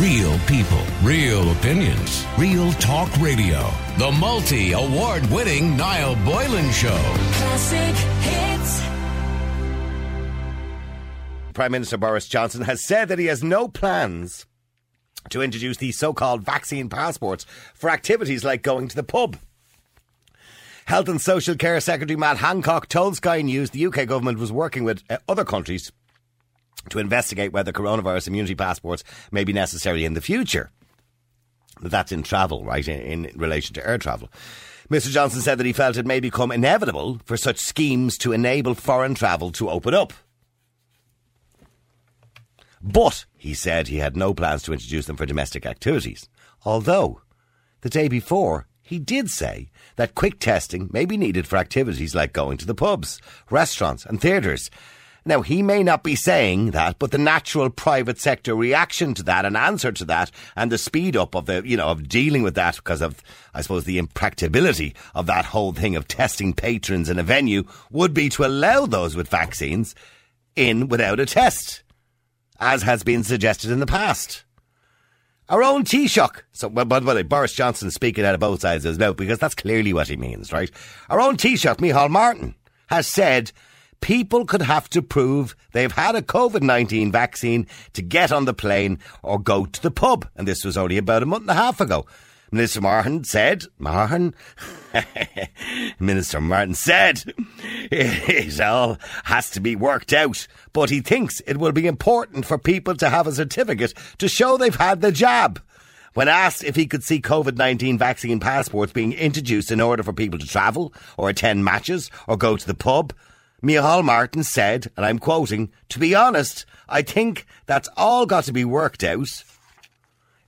Real people, real opinions, real talk radio. The multi award winning Niall Boylan Show. Classic hits. Prime Minister Boris Johnson has said that he has no plans to introduce these so called vaccine passports for activities like going to the pub. Health and Social Care Secretary Matt Hancock told Sky News the UK government was working with uh, other countries to investigate whether coronavirus immunity passports may be necessary in the future. But that's in travel, right, in, in relation to air travel. Mr. Johnson said that he felt it may become inevitable for such schemes to enable foreign travel to open up. But he said he had no plans to introduce them for domestic activities. Although, the day before, he did say that quick testing may be needed for activities like going to the pubs, restaurants, and theatres. Now, he may not be saying that, but the natural private sector reaction to that and answer to that and the speed up of the, you know, of dealing with that because of, I suppose, the impracticability of that whole thing of testing patrons in a venue would be to allow those with vaccines in without a test, as has been suggested in the past. Our own Taoiseach. So, well, by the way, Boris Johnson speaking out of both sides of his mouth because that's clearly what he means, right? Our own Taoiseach, Micheál Martin, has said people could have to prove they've had a COVID 19 vaccine to get on the plane or go to the pub. And this was only about a month and a half ago. Minister Martin said, Martin, Minister Martin said, it all has to be worked out, but he thinks it will be important for people to have a certificate to show they've had the jab. When asked if he could see COVID 19 vaccine passports being introduced in order for people to travel, or attend matches, or go to the pub, Micheál Martin said, and I'm quoting, To be honest, I think that's all got to be worked out.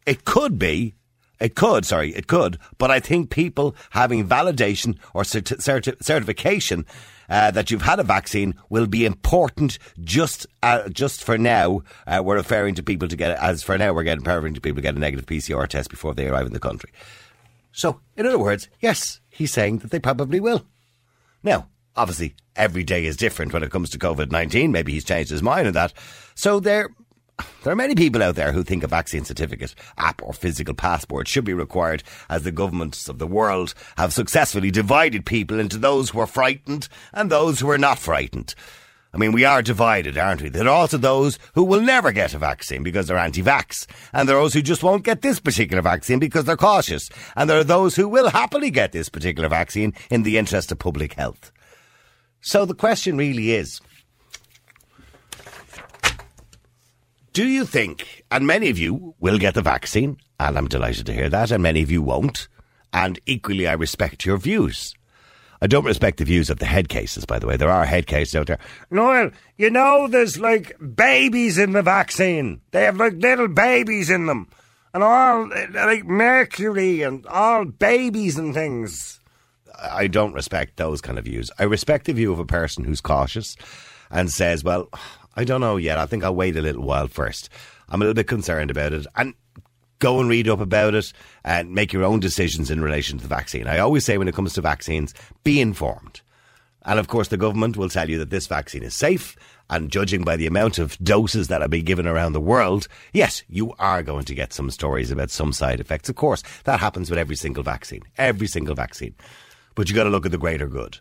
It could be, it could, sorry, it could, but I think people having validation or certi- certi- certification uh, that you've had a vaccine will be important just uh, just for now. Uh, we're referring to people to get, as for now, we're getting referring to people to get a negative PCR test before they arrive in the country. So, in other words, yes, he's saying that they probably will. Now, obviously, every day is different when it comes to COVID 19. Maybe he's changed his mind on that. So there, there are many people out there who think a vaccine certificate, app, or physical passport should be required as the governments of the world have successfully divided people into those who are frightened and those who are not frightened. I mean, we are divided, aren't we? There are also those who will never get a vaccine because they're anti-vax. And there are those who just won't get this particular vaccine because they're cautious. And there are those who will happily get this particular vaccine in the interest of public health. So the question really is, do you think, and many of you will get the vaccine, and I'm delighted to hear that, and many of you won't, and equally I respect your views. I don't respect the views of the head cases, by the way. There are head cases out there. Noel, you know there's like babies in the vaccine. They have like little babies in them. And all like mercury and all babies and things. I don't respect those kind of views. I respect the view of a person who's cautious and says, well, I don't know yet. I think I'll wait a little while first. I'm a little bit concerned about it. And go and read up about it and make your own decisions in relation to the vaccine. I always say when it comes to vaccines, be informed. And of course, the government will tell you that this vaccine is safe. And judging by the amount of doses that are being given around the world, yes, you are going to get some stories about some side effects. Of course, that happens with every single vaccine. Every single vaccine. But you got to look at the greater good.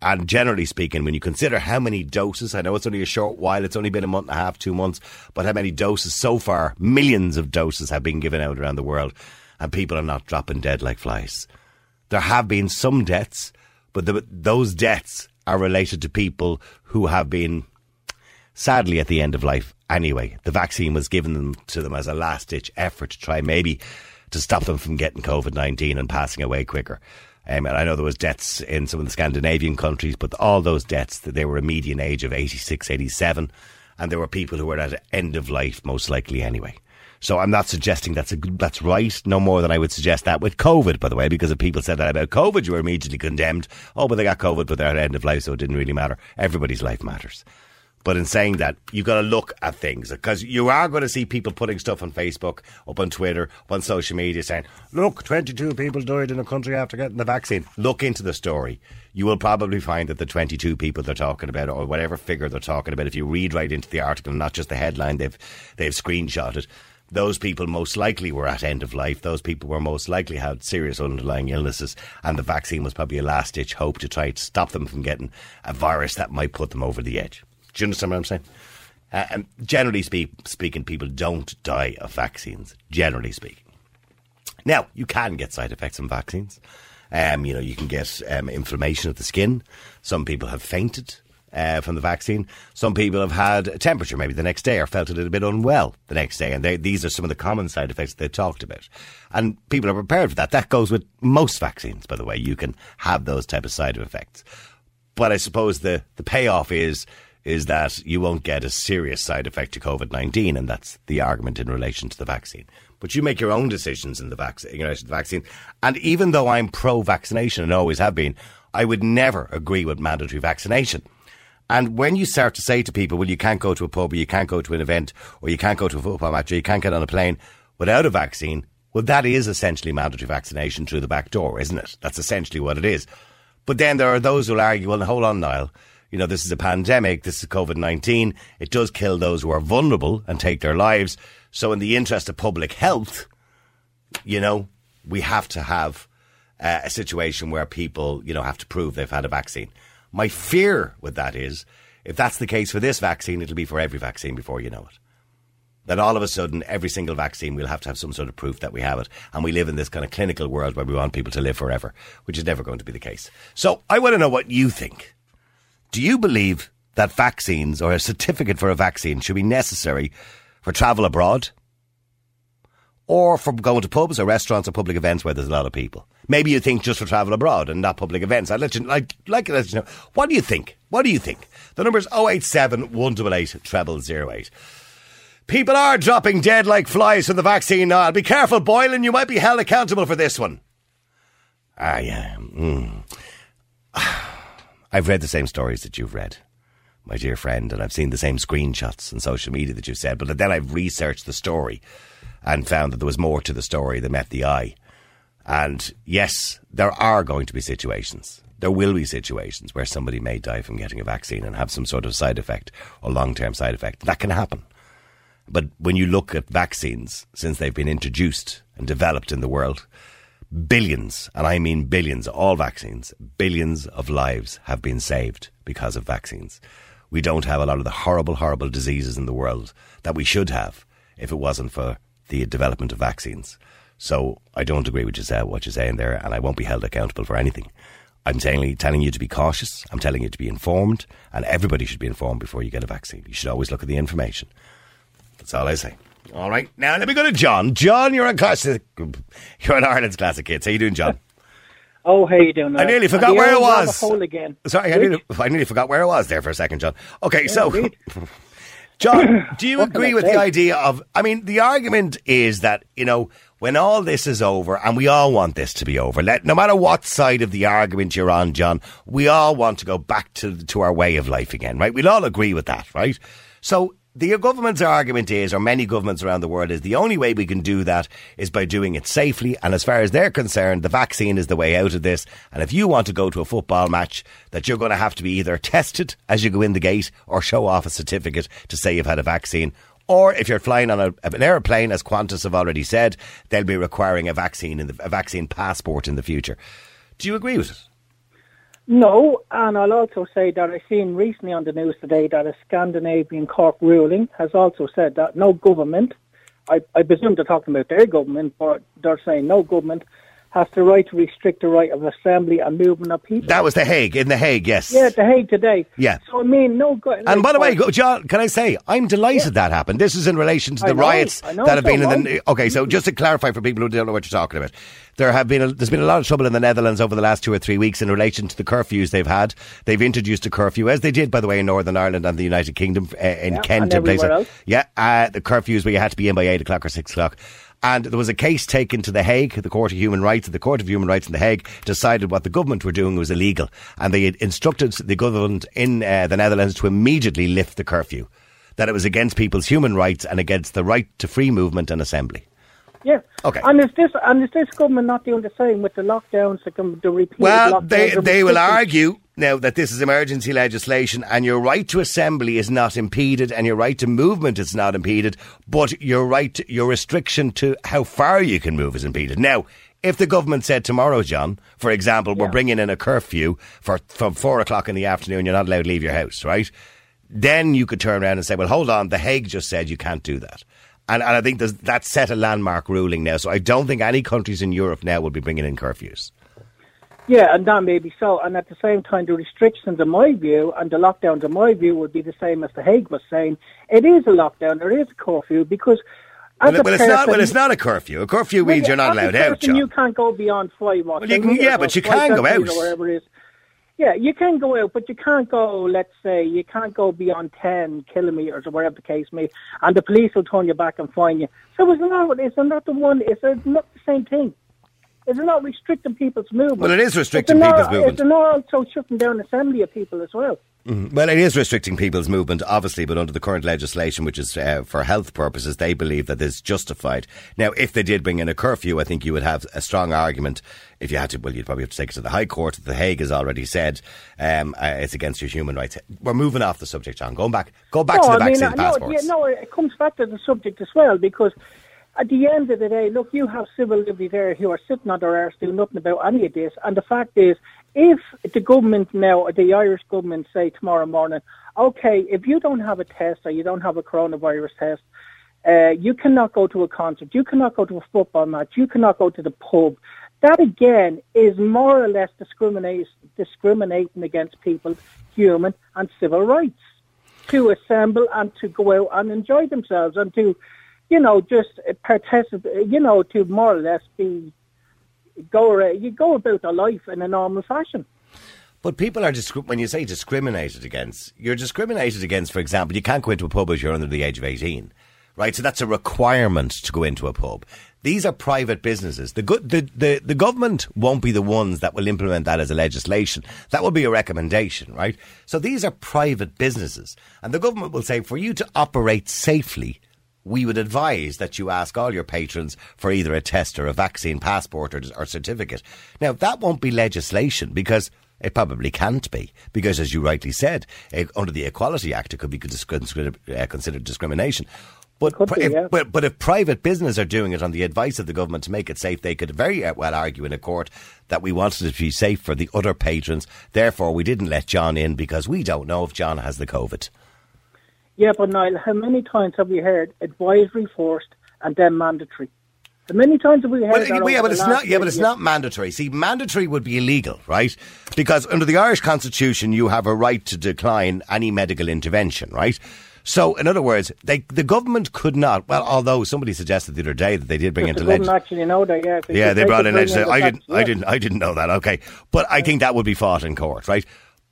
And generally speaking, when you consider how many doses, I know it's only a short while, it's only been a month and a half, two months, but how many doses so far, millions of doses have been given out around the world, and people are not dropping dead like flies. There have been some deaths, but the, those deaths are related to people who have been sadly at the end of life anyway. The vaccine was given to them as a last ditch effort to try maybe to stop them from getting COVID 19 and passing away quicker. Um, I know there was deaths in some of the Scandinavian countries, but all those deaths, they were a median age of 86, 87. And there were people who were at end of life, most likely anyway. So I'm not suggesting that's a, that's right, no more than I would suggest that with COVID, by the way, because if people said that about COVID, you were immediately condemned. Oh, but they got COVID, but they're at end of life, so it didn't really matter. Everybody's life matters. But in saying that, you've got to look at things because you are going to see people putting stuff on Facebook, up on Twitter, up on social media saying, look, 22 people died in a country after getting the vaccine. Look into the story. You will probably find that the 22 people they're talking about or whatever figure they're talking about, if you read right into the article, not just the headline they've, they've screenshotted, those people most likely were at end of life. Those people were most likely had serious underlying illnesses, and the vaccine was probably a last ditch hope to try to stop them from getting a virus that might put them over the edge. Do you understand what I'm saying? Uh, and generally speak, speaking, people don't die of vaccines. Generally speaking. Now, you can get side effects from vaccines. Um, you know, you can get um, inflammation of the skin. Some people have fainted uh, from the vaccine. Some people have had a temperature maybe the next day or felt a little bit unwell the next day. And they, these are some of the common side effects they talked about. And people are prepared for that. That goes with most vaccines, by the way. You can have those type of side effects. But I suppose the, the payoff is is that you won't get a serious side effect to COVID 19, and that's the argument in relation to the vaccine. But you make your own decisions in the relation to the vaccine. And even though I'm pro vaccination and always have been, I would never agree with mandatory vaccination. And when you start to say to people, well, you can't go to a pub or you can't go to an event or you can't go to a football match or you can't get on a plane without a vaccine, well, that is essentially mandatory vaccination through the back door, isn't it? That's essentially what it is. But then there are those who'll argue, well, hold on, Niall. You know, this is a pandemic. This is COVID 19. It does kill those who are vulnerable and take their lives. So, in the interest of public health, you know, we have to have uh, a situation where people, you know, have to prove they've had a vaccine. My fear with that is, if that's the case for this vaccine, it'll be for every vaccine before you know it. That all of a sudden, every single vaccine, we'll have to have some sort of proof that we have it. And we live in this kind of clinical world where we want people to live forever, which is never going to be the case. So I want to know what you think. Do you believe that vaccines or a certificate for a vaccine should be necessary for travel abroad? Or for going to pubs or restaurants or public events where there's a lot of people? Maybe you think just for travel abroad and not public events. I'd let you, like, like, let you know. What do you think? What do you think? The number is 087 188 0008. People are dropping dead like flies from the vaccine now. Be careful, Boylan. You might be held accountable for this one. Ah, yeah. Mm. I've read the same stories that you've read, my dear friend, and I've seen the same screenshots and social media that you've said. But then I've researched the story and found that there was more to the story than met the eye. And yes, there are going to be situations. There will be situations where somebody may die from getting a vaccine and have some sort of side effect or long term side effect. That can happen. But when you look at vaccines since they've been introduced and developed in the world, billions, and I mean billions, all vaccines, billions of lives have been saved because of vaccines. We don't have a lot of the horrible, horrible diseases in the world that we should have if it wasn't for the development of vaccines. So I don't agree with what you're saying there, and I won't be held accountable for anything. I'm telling, telling you to be cautious. I'm telling you to be informed, and everybody should be informed before you get a vaccine. You should always look at the information. That's all I say. All right, now let me go to John. John, you're a classic. You're an Ireland's Classic Hits. How you doing, John? Oh, how you doing? Now? I uh, nearly forgot where I was. Again. Sorry, I nearly, I nearly forgot where I was there for a second, John. Okay, so. John, do you agree with say? the idea of? I mean, the argument is that you know when all this is over, and we all want this to be over. Let no matter what side of the argument you're on, John, we all want to go back to to our way of life again, right? We'll all agree with that, right? So. The government's argument is, or many governments around the world, is the only way we can do that is by doing it safely. And as far as they're concerned, the vaccine is the way out of this. And if you want to go to a football match, that you're going to have to be either tested as you go in the gate or show off a certificate to say you've had a vaccine. Or if you're flying on a, an aeroplane, as Qantas have already said, they'll be requiring a vaccine in the, a vaccine passport in the future. Do you agree with it? No, and I'll also say that I've seen recently on the news today that a Scandinavian court ruling has also said that no government, I, I presume they're talking about their government, but they're saying no government has the right to restrict the right of assembly and movement of people. That was The Hague, in The Hague, yes. yeah, The Hague today. Yeah. So, I mean, no... good. And by the way, go- John, can I say I'm delighted that happened. This is in relation to the know, riots that have so been in the. Okay, so just to clarify for people who don't know what you're talking about, there have been a, there's been a lot of trouble in the Netherlands over the last two or three weeks in relation to the curfews they've had. They've introduced a curfew, as they did, by the way, in Northern Ireland and the United Kingdom, uh, in Yeah, Kent and and places. else. Yeah, uh, the curfews where you had to be in by eight o'clock or six o'clock. And there was a case taken to The Hague, the Court of Human Rights. The Court of Human Rights in The Hague decided what the government were doing was illegal. And they had instructed the government in uh, the Netherlands to immediately lift the curfew. That it was against people's human rights and against the right to free movement and assembly. Yeah. Okay. And is this and is this government not doing the same with the lockdowns, the, the repeated Well, lockdowns? they the they will argue now that this is emergency legislation and your right to assembly is not impeded and your right to movement is not impeded, but your right, to, your restriction to how far you can move is impeded. Now, if the government said tomorrow, John, for example, we're bringing in a curfew for from four o'clock in the afternoon, you're not allowed to leave your house, right? Then you could turn around and say, well, hold on, The Hague just said you can't do that. And, and I think there's- that's set a landmark ruling now. So I don't think any countries in Europe now will be bringing in curfews. Yeah, and that may be so. And at the same time, the restrictions, in my view, and the lockdowns, in my view, would be the same as the Hague was saying. It is a lockdown. There is a curfew because. Well, well, it's not. Well, it's not a curfew. A curfew means you're not allowed out, John. You can't go beyond five Well, you can- yeah, but you can go out. Or it is. Yeah, you can go out, but you can't go, let's say, you can't go beyond 10 kilometres or whatever the case may and the police will turn you back and fine you. So it's not, It's it not the one, It's it not the same thing? Is it not restricting people's movement? Well, it is restricting Is it not- people's movement. Is it not also shutting down assembly of people as well? Well, it is restricting people's movement, obviously, but under the current legislation, which is uh, for health purposes, they believe that is justified. Now, if they did bring in a curfew, I think you would have a strong argument. If you had to, well, you'd probably have to take it to the High Court. The Hague has already said um, uh, it's against your human rights. We're moving off the subject, John. Going back, go back to the I mean, vaccine no, passports. yeah, no, it comes back to the subject as well because at the end of the day, look, you have civil liberty there who are sitting on their arse doing nothing about any of this. And the fact is, if the government now, the Irish government, say tomorrow morning, okay, if you don't have a test or you don't have a coronavirus test, uh, you cannot go to a concert, you cannot go to a football match, you cannot go to the pub. That again is more or less discriminate, discriminating against people's human and civil rights to assemble and to go out and enjoy themselves and to, you know, just participate, you know, to more or less be go you go about their life in a normal fashion. But people are discri- when you say discriminated against, you're discriminated against. For example, you can't go into a pub if you're under the age of eighteen, right? So that's a requirement to go into a pub. These are private businesses. The, good, the, the, the government won't be the ones that will implement that as a legislation. That will be a recommendation, right? So these are private businesses. And the government will say, for you to operate safely, we would advise that you ask all your patrons for either a test or a vaccine passport or, or certificate. Now, that won't be legislation because it probably can't be. Because, as you rightly said, eh, under the Equality Act, it could be discri- uh, considered discrimination. But, be, if, yeah. but, but if private business are doing it on the advice of the government to make it safe, they could very uh, well argue in a court that we wanted it to be safe for the other patrons. Therefore, we didn't let John in because we don't know if John has the COVID. Yeah, but Niall, how many times have we heard advisory forced and then mandatory? How many times have we heard Well, that? yeah, but it's not. Yeah, but it's not mandatory. See, mandatory would be illegal, right? Because under the Irish Constitution, you have a right to decline any medical intervention, right? So, in other words, they, the government could not. Well, although somebody suggested the other day that they did bring into the government legis- actually know that, yeah. yeah, could- they brought in legislation. I didn't. I yeah. didn't. I didn't know that. Okay, but I think that would be fought in court, right?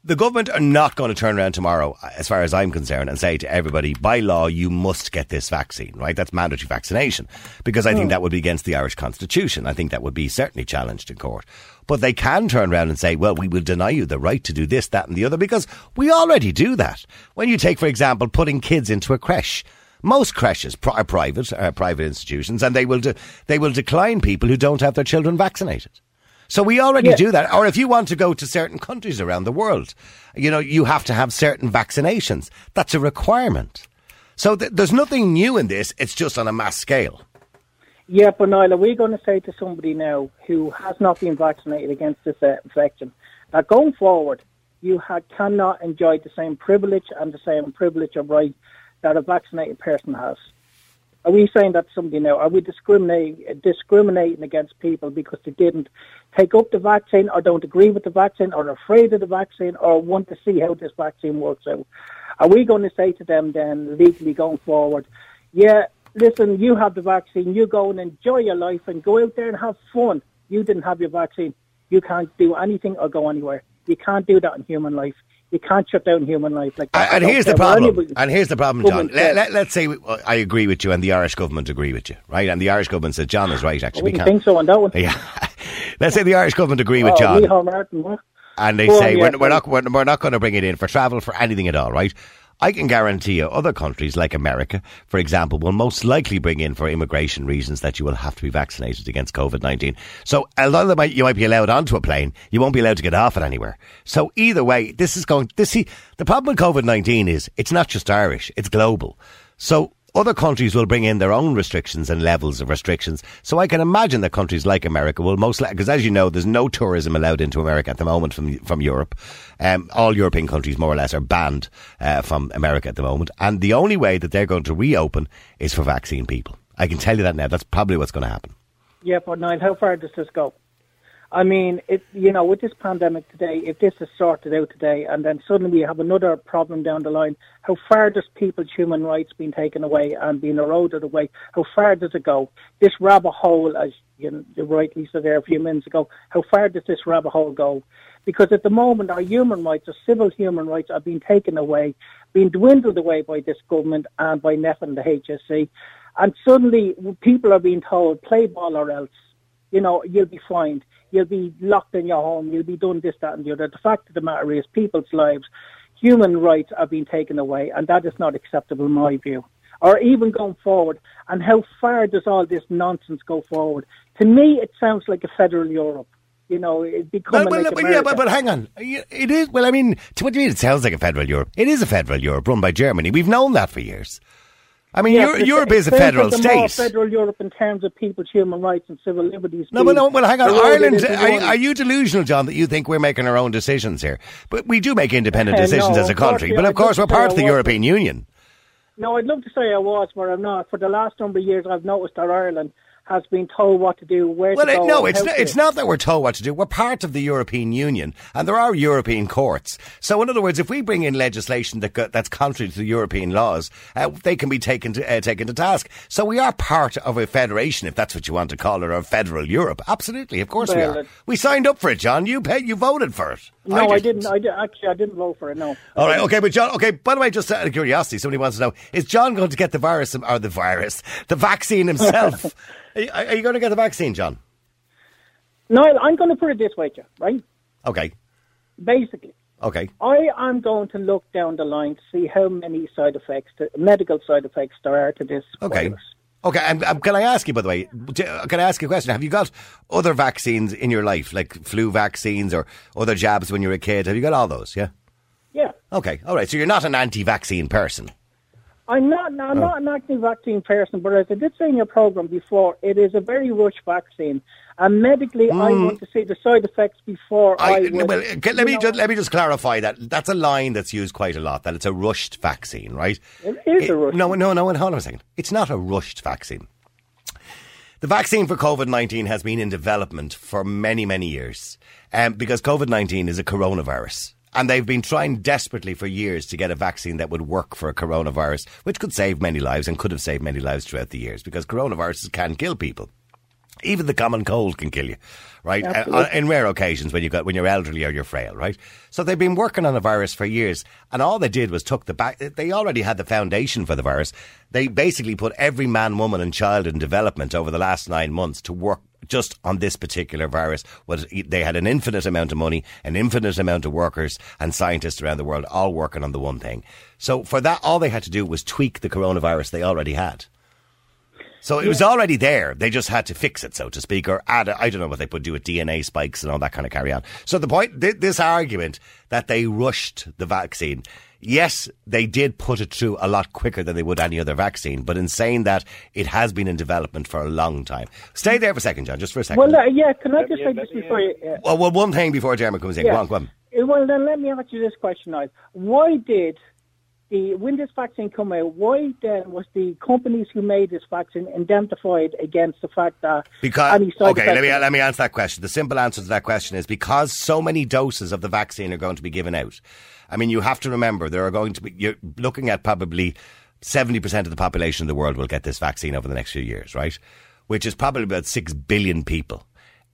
The government are not going to turn around tomorrow, as far as I'm concerned, and say to everybody, by law, you must get this vaccine, right? That's mandatory vaccination. Because I think that would be against the Irish Constitution. I think that would be certainly challenged in court. But they can turn around and say, well, we will deny you the right to do this, that, and the other, because we already do that. When you take, for example, putting kids into a creche, most creches are private, uh, private institutions, and they will de- they will decline people who don't have their children vaccinated. So we already Yeah. do that. Or if you want to go to certain countries around the world, you know, you have to have certain vaccinations. That's a requirement. So th- there's nothing new in this. It's just on a mass scale. Yeah, but Niall, are we going to say to somebody now who has not been vaccinated against this uh, infection that going forward, you ha- cannot enjoy the same privilege and the same privilege of right that a vaccinated person has? Are we saying that somebody now? Are we discriminating, uh, discriminating against people because they didn't take up the vaccine or don't agree with the vaccine or are afraid of the vaccine or want to see how this vaccine works out? Are we going to say to them then legally going forward, yeah, listen, you have the vaccine, you go and enjoy your life and go out there and have fun. You didn't have your vaccine. You can't do anything or go anywhere. You can't do that in human life. You can't shut down human life like that. And, and here's the problem. And here's the problem, John. Let, says. let, let's say we, I agree with you and the Irish government agree with you, right? And the Irish government said John is right. Actually, we can't. think so on that one. Yeah. let's say the Irish government agree with Oh, John. Martin, and they say yeah, we're, we're not we're, we're not going to bring it in for travel for anything at all, right? I can guarantee you other countries like America, for example, will most likely bring in for immigration reasons that you will have to be vaccinated against COVID 19. So although might, you might be allowed onto a plane, you won't be allowed to get off it anywhere. So either way, this is going, this, see, the problem with COVID 19 is it's not just Irish, it's global. So other countries will bring in their own restrictions and levels of restrictions. So I can imagine that countries like America will most likely, because as you know, there's no tourism allowed into America at the moment from from Europe. Um, all European countries, more or less, are banned uh, from America at the moment. And the only way that they're going to reopen is for vaccine people. I can tell you that now. That's probably what's going to happen. Yeah, but Niall, how far does this go? I mean, it, you know, with this pandemic today, if this is sorted out today and then suddenly we have another problem down the line, how far does people's human rights being taken away and being eroded away? How far does it go? This rabbit hole, as you, you rightly said there a few minutes ago, how far does this rabbit hole go? Because at the moment, our human rights, our civil human rights, are being taken away, being dwindled away by this government and by NPHET and the HSE. And suddenly, people are being told, play ball or else. You know, you'll be fined you'll be locked in your home, you'll be doing this, that, and the other. The fact of the matter is, people's lives, human rights are being taken away, and that is not acceptable in my view. Or even going forward, and how far does all this nonsense go forward? To me, it sounds like a federal Europe. You know, it becoming well, like well, yeah, but, but hang on, it is. Well, I mean, to what do you mean? It sounds like a federal Europe. It is a federal Europe run by Germany. We've known that for years. I mean, Yeah, but Europe is a federal a more federal Europe in terms of people's human rights and civil liberties. No, but no, well, hang on. Ireland, are, are you delusional, John, that you think we're making our own decisions here? But we do make independent Uh, decisions no, as a country. But of I'd course, we're part of the European Union. No, I'd love to say I was, but I'm not. For the last number of years, I've noticed that Ireland has been told what to do, where Well, to it, go. no, it's not, it's not that we're told what to do. We're part of the European Union, and there are European courts. So, in other words, if we bring in legislation that that's contrary to the European laws, uh, they can be taken to uh, taken to task. So, we are part of a federation, if that's what you want to call it, or federal Europe. Absolutely, of course we are. We signed up for it, John. You paid, you voted for it. No, I didn't. I did, actually, I didn't vote for it. No. All right, okay, but John, okay, by the way, just out of curiosity, somebody wants to know, is John going to get the virus, or the virus, the vaccine himself? are, you, are you going to get the vaccine, John? Niall, I'm going to put it this way, John, right? Okay, Basically, okay. I am going to look down the line to see how many side effects, to, medical side effects, there are to this Okay. virus. Okay, and um, can I ask you, by the way, can I ask you a question? Have you got other vaccines in your life, like flu vaccines or other jabs when you were a kid? Have you got all those? Yeah. Yeah. Okay, all right. So you're not an anti-vaccine person. I'm not, I'm Oh. not an active vaccine person, but as I did say in your program before, it is a very rushed vaccine. And medically, I want to see the side effects before I, Mm. I, would, well, can, let me know, just let me just clarify that. That's a line that's used quite a lot. That it's a rushed vaccine, right? It is a rushed No, no, no. Hold on a second. It's not a rushed vaccine. The vaccine for COVID 19 has been in development for many, many years um, because COVID 19 is a coronavirus. And they've been trying desperately for years to get a vaccine that would work for a coronavirus, which could save many lives and could have saved many lives throughout the years because coronaviruses can kill people. Even the common cold can kill you, right? Uh, in rare occasions when you got when you're elderly or you're frail, right? So they've been working on a virus for years, and all they did was took the back. They already had the foundation for the virus. They basically put every man, woman, and child in development over the last nine months to work just on this particular virus. Was they had an infinite amount of money, an infinite amount of workers and scientists around the world, all working on the one thing. So for that, all they had to do was tweak the coronavirus they already had. So it was already there. They just had to fix it, so to speak, or add. I don't know what they would do with DNA spikes and all that kind of carry on. So the point, th- this argument that they rushed the vaccine, yes, they did put it through a lot quicker than they would any other vaccine. But in saying that, it has been in development for a long time. Stay there for a second, John, just for a second. Well, uh, yeah, can I just say this before you... Uh, well, well, one thing before Jeremy comes in. yeah. Go on, go on. Uh, Well, then let me ask you this question now. Why did the when this vaccine come out, why then was the companies who made this vaccine indemnified against the fact that Because any side okay, let me let me answer that question. The simple answer to that question is because so many doses of the vaccine are going to be given out. I mean, you have to remember there are going to be. You're looking at probably seventy percent of the population of the world will get this vaccine over the next few years, right? Which is probably about six billion people.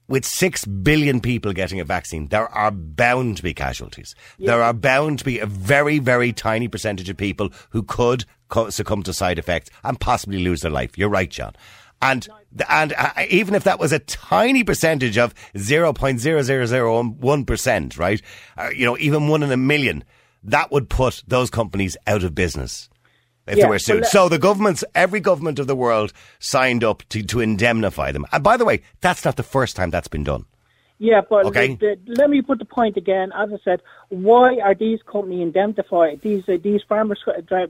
With six billion people getting a vaccine, there are bound to be casualties. There are bound to be a very, very tiny percentage of people who could co- succumb to side effects and possibly lose their life. You're right, John. And and uh, even if that was a tiny percentage of zero point zero zero zero one percent, right? Uh, you know, even one in a million. that would put those companies out of business if Yeah, they were sued. well, so the governments, every government of the world signed up to, to indemnify them. And by the way, that's not the first time that's been done. Yeah, but Okay. the, the, let me put the point again. As I said, why are these companies indemnified? These uh, these pharma,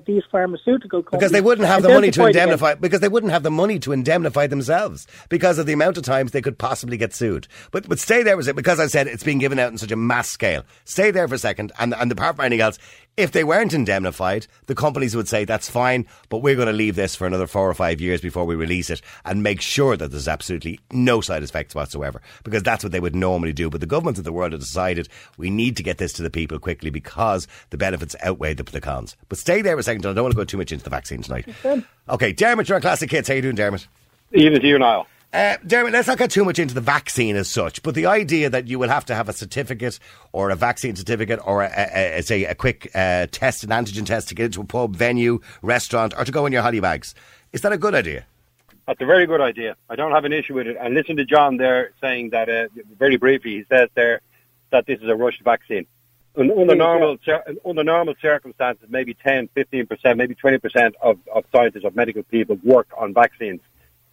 these pharmaceutical companies Because they wouldn't have the money to indemnified again? indemnify. Because they wouldn't have the money to indemnify themselves because of the amount of times they could possibly get sued. But but stay there, was it? Because I said it's being given out in such a mass scale. Stay there for a second, and and apart from anything else, if they weren't indemnified, the companies would say that's fine, but we're going to leave this for another four or five years before we release it and make sure that there's absolutely no side effects whatsoever. Because that's what they would normally do. But the governments of the world have decided we need to get this to the people quickly because the benefits outweigh the, the cons. But stay there for a second. John. I don't want to go too much into the vaccine tonight. Okay, Dermot, you're on Classic Hits. How you doing, Dermot? Even to you, Niall. Uh, Dermot, let's not get too much into the vaccine as such, but the idea that you will have to have a certificate or a vaccine certificate or, a, a, a, say, a quick uh, test, an antigen test to get into a pub, venue, restaurant, or to go in your holly bags, is that a good idea? That's a very good idea. I don't have an issue with it. And listen to John there saying that, uh, very briefly, he says there that this is a rushed vaccine. Un- Under normal, under normal circumstances, maybe 10, 15%, maybe 20% of, of scientists, of medical people work on vaccines.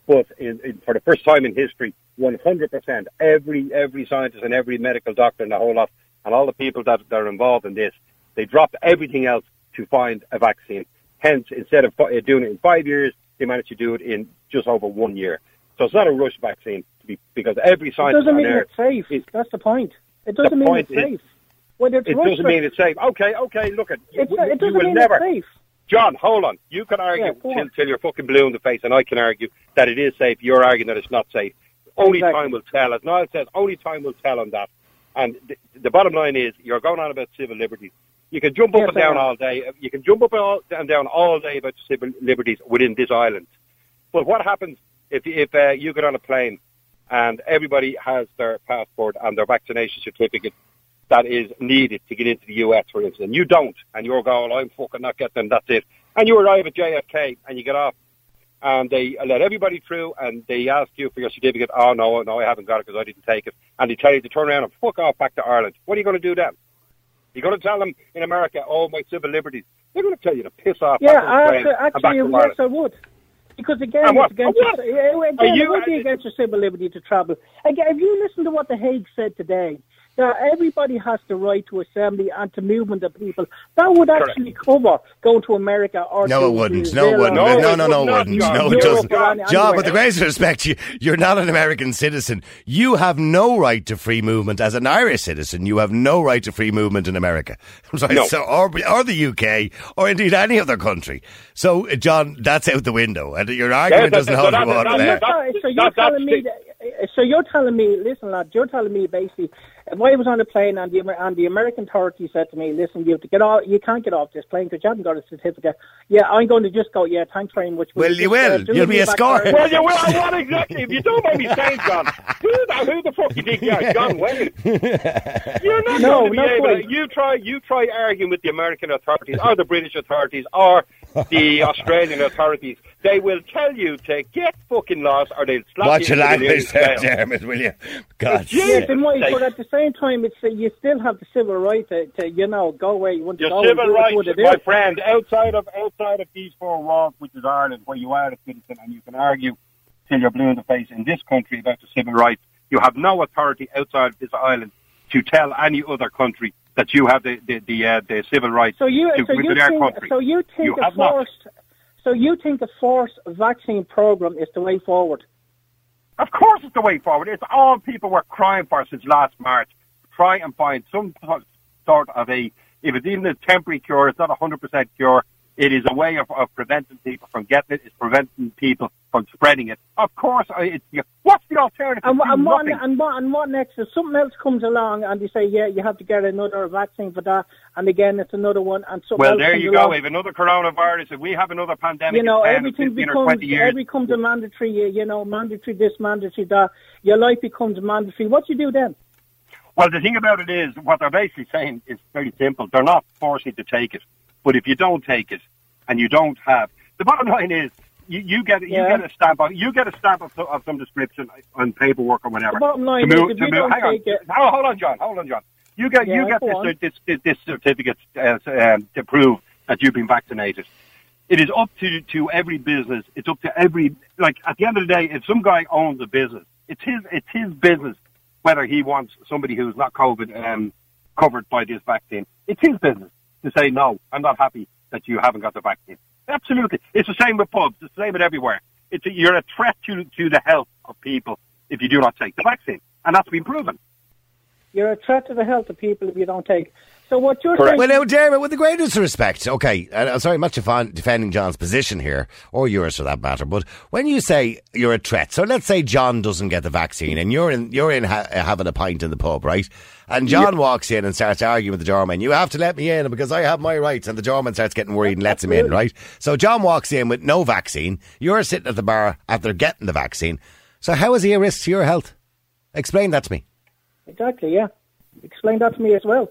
But in, in, for the first time in history, 100%, every, every scientist and every medical doctor and the whole lot, and all the people that, that are involved in this, they dropped everything else to find a vaccine. Hence, instead of doing it in five years, they managed to do it in just over one year. So it's not a rush vaccine to be, because every It scientist doesn't mean earth it's safe. is- That's the point. It doesn't mean point it's is- safe. Whether it's it doesn't mean it's safe. Okay, okay, look at you, you, it doesn't will mean never. it's safe. John, hold on. You can argue Yeah, till, till you're fucking blue in the face, and I can argue that it is safe. You're arguing that it's not safe. Only Exactly. time will tell. As Niall says, only time will tell on that. And the, the bottom line is, you're going on about civil liberties. You can jump up Yes, and down all day. You can jump up and and down all day about civil liberties within this island. But what happens if if uh, you get on a plane and everybody has their passport and their vaccination certificate that is needed to get into the US, for instance, and you don't, and you're going, I'm fucking not getting them, that's it. And you arrive at JFK and you get off, and they let everybody through, and they ask you for your certificate. Oh no, no, I haven't got it because I didn't take it. And they tell you to turn around and fuck off back to Ireland. What are you going to do then? You're going to tell them in America, oh, my civil liberties. They're going to tell you to piss off. Yeah, actually, actually yes. I would. Because again, it's against your, again, you- it would be against your civil liberty to travel. Again, if you listen to what the Hague said today, that everybody has the right to assembly and to movement of people, that would actually cover going to America or No, it wouldn't. New No, it wouldn't. No, No, it no, no, it not, wouldn't. John. No, it Europe doesn't. John, with the greatest respect, you, you're not an American citizen. You have no right to free movement as an Irish citizen. You have no right to free movement in America, right? No. So, or, or the UK, or indeed any other country. So, uh, John, that's out the window, and your argument that- doesn't so hold that- water that- there. that- so you're that- telling me that, so you're telling me, listen, lad, you're telling me basically, if I was on a plane and the and the American authorities said to me, listen, you have to get off, you can't get off this plane because you haven't got a certificate. Yeah, I'm going to just go. Yeah, thanks very much. Well, you will. uh, You'll be me back escorted. Well, you will. What exactly? If you don't mind me saying, John, who the, who the fuck you think you are, John Wayne? You're not No, going to be able. quite. To, you try. You try arguing with the American authorities, or the British authorities, or the Australian authorities. They will tell you to get fucking lost, or they'll slap Watch you your the language nearest there, jail. Dermot, will you? God. Yes, it might, Like- but at the same time, it's uh, you still have the civil right to, to you know, go where you want to Your go. and civil do rights, what it my is. friend, outside of outside of these four walls, which is Ireland, where you are a citizen and you can argue till you're blue in the face in this country about the civil rights, you have no authority outside of this island to tell any other country that you have the the the, uh, the civil rights So you, to, so you our think, country. so you think You a have not. forced, so you think a forced vaccine program is the way forward? Of course, it's the way forward. It's all people were crying for since last March. Try and find some sort of a, if it's even a temporary cure, it's not a hundred percent cure. It is a way of, of preventing people from getting it. It's preventing people from spreading it. Of course, it's what's the alternative? And, what- and, what, and, what, and what next? If something else comes along and they say, yeah, you have to get another vaccine for that, and again, it's another one, and something Well, there you along, go. If another coronavirus, if we have another pandemic you know, in 10 or everything becomes 20 years, every becomes a mandatory. You, you know, mandatory this, mandatory that. Your life becomes mandatory. What do you do then? Well, the thing about it is, what they're basically saying is very simple. They're not forcing you to take it, but if you don't take it and you don't have, the bottom line is, you, you get you Yeah. get a stamp of you get a stamp of, of some description on paperwork or whatever. The bottom line is move- if to you move- don't hang on. it- Oh, hold on, John. Hold on, John. You get you get go this, this, this certificate uh, um, to prove that you've been vaccinated. It is up to to every business. It's up to every like at the end of the day, if some guy owns a business, it's his it's his business whether he wants somebody who's not COVID um, covered by this vaccine. It's his business to say no. I'm not happy that you haven't got the vaccine. Absolutely, it's the same with pubs. It's the same with everywhere. It's a, you're a threat to to the health of people if you do not take the vaccine, and that's been proven. You're a threat to the health of people if you don't take. So what you're Correct. saying? Well, now, Dermot, with the greatest respect, okay, and I'm sorry, I'm not defending John's position here, or yours for that matter, but when you say you're a threat, so let's say John doesn't get the vaccine and you're in, you're in ha- uh, having a pint in the pub, right? And John walks in and starts arguing with the doorman, you have to let me in because I have my rights, and the doorman starts getting worried and lets him in, right? So John walks in with no vaccine, you're sitting at the bar after getting the vaccine, so how is he a risk to your health? Explain that to me. Exactly. Yeah. Explain that to me as well.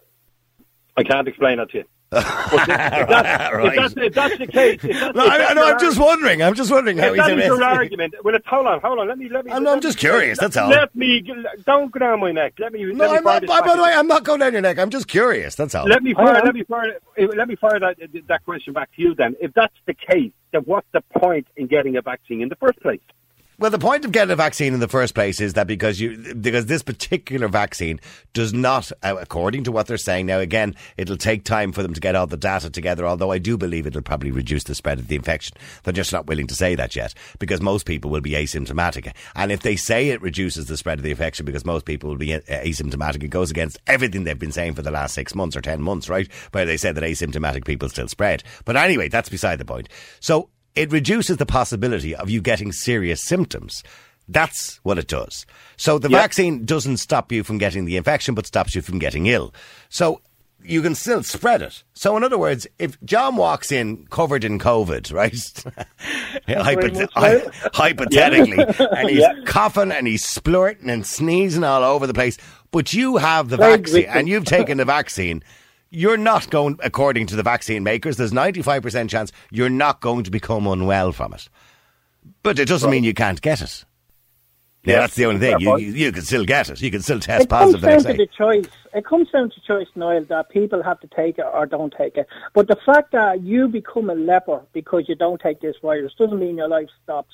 I can't explain that to you. If, if, that's, Right. if, that's, if that's the case, that's, No, I, that's I know, your I'm just wondering, I'm just wondering how If he's that a is your argument. Well, it's, hold on, hold on. Let me, let me. I'm- let I'm me- just curious, that's all. Let me. Don't go down my neck. Let me. No, let me I'm not, by the way. I'm not going down your neck. I'm just curious. That's all. Let me fire. Let me fire. eh, Let me fire that that question back to you. Then, if that's the case, then what's the point in getting a vaccine in the first place? Well, the point of getting a vaccine in the first place is that because you because this particular vaccine does not, uh, according to what they're saying now, again, it'll take time for them to get all the data together. Although I do believe it'll probably reduce the spread of the infection. They're just not willing to say that yet because most people will be asymptomatic. And if they say it reduces the spread of the infection because most people will be asymptomatic, it goes against everything they've been saying for the last six months or ten months, right? Where they said that asymptomatic people still spread. But anyway, that's beside the point. So it reduces the possibility of you getting serious symptoms. That's what it does. So the Yeah. vaccine doesn't stop you from getting the infection, but stops you from getting ill. So you can still spread it. So in other words, if John walks in covered in COVID, right? Hypothet- much hy- so. hypothetically, and he's Yeah. coughing and he's splurting and sneezing all over the place, but you have the Plague vaccine and you've taken the vaccine. You're not going, according to the vaccine makers, there's 95% chance you're not going to become unwell from it. But it doesn't mean you can't get it. Yeah, that's the only thing. You, you, you can still get it. You can still test It comes positive the down to the choice. It comes down to choice, Niall, that people have to take it or don't take it. But the fact that you become a leper because you don't take this virus doesn't mean your life stops.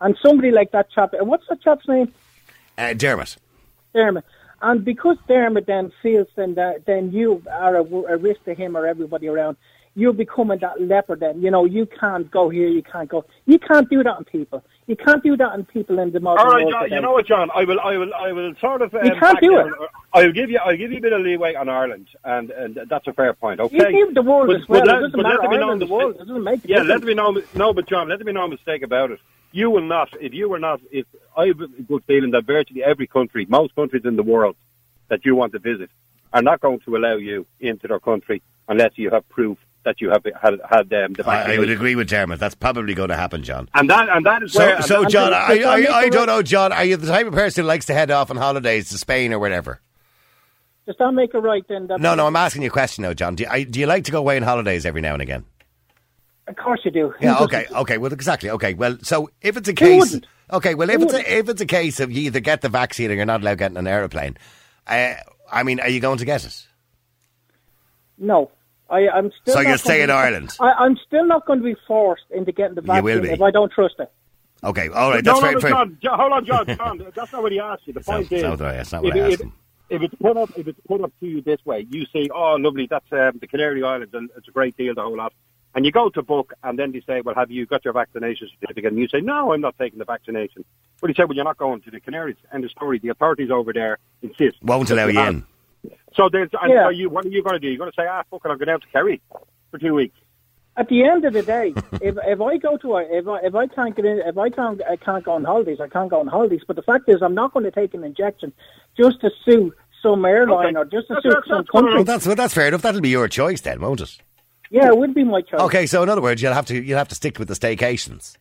And somebody like that chap, what's that chap's name? Uh, Dermot. Dermot. And because Dermot then feels then that then you are a, a risk to him or everybody around, you're becoming that leper then. You know, you can't go here, you can't go. You can't do that on people. You can't do that on people in the modern All right, world John, today. you know what, John? I will, I will, I will sort of. Um, You can't do down- it. I'll give you, I'll give you a bit of leeway on Ireland, and, and that's a fair point. Okay. You give the world But- as well. but it let- doesn't but let matter. there Ireland, the world. It doesn't make Yeah, let difference. there be no, no, but John, let me be no mistake about it. You will not, if you were not, if I have a good feeling that virtually every country, most countries in the world that you want to visit, are not going to allow you into their country unless you have proof that you have had had um, the I, I would agree with Dermot. That's probably going to happen, John. And that, and that is So, where. so that- John, and I, the- the- I, I don't know, John. Are you the type of person who likes to head off on holidays to Spain or whatever? Does that make it right then? That No, no, I'm asking you a question now, John. Do you, I, do you like to go away on holidays every now and again? Of course you do. Yeah, okay, doesn't? okay. Well, exactly. Okay, well, so if it's a case, okay, well, if it's a, if it's a case of you either get the vaccine or you're not allowed getting an aeroplane, uh, I mean, are you going to get it? No. I, I'm still So not you'll going stay in be- Ireland? I, I'm still not going to be forced into getting the You will vaccine be. if I don't trust it. Okay, all right. no, That's no, very, no, very. John, John, hold on, John, John. That's not what he asked you. The point is, not what not what if, I if- him. if it's put up, if it's put up to you this way, you say, "Oh, lovely, that's um, the Canary Islands, and it's a great deal, the whole lot." And you go to book, and then they say, "Well, have you got your vaccination certificate?" And you say, "No, I'm not taking the vaccination." But he said, "Well, you're not going to the Canaries." End of story. The authorities over there insist. Won't that allow you in. So there's, and Yeah. so you, what are you going to do? You're going to say, "Ah, fuck it, I'm going out to Kerry for two weeks." At the end of the day, if if I go to a, if I if I can't get in, if I can't I can't go on holidays, I can't go on holidays. But the fact is, I'm not going to take an injection just to sue some airline Okay. or just to That's- sue that's- some that's fine. Well, country. that's well, that's fair enough. That'll be your choice then, won't it? Yeah, it would be my choice. Okay, so in other words, you'll have to you'll have to stick with the staycations.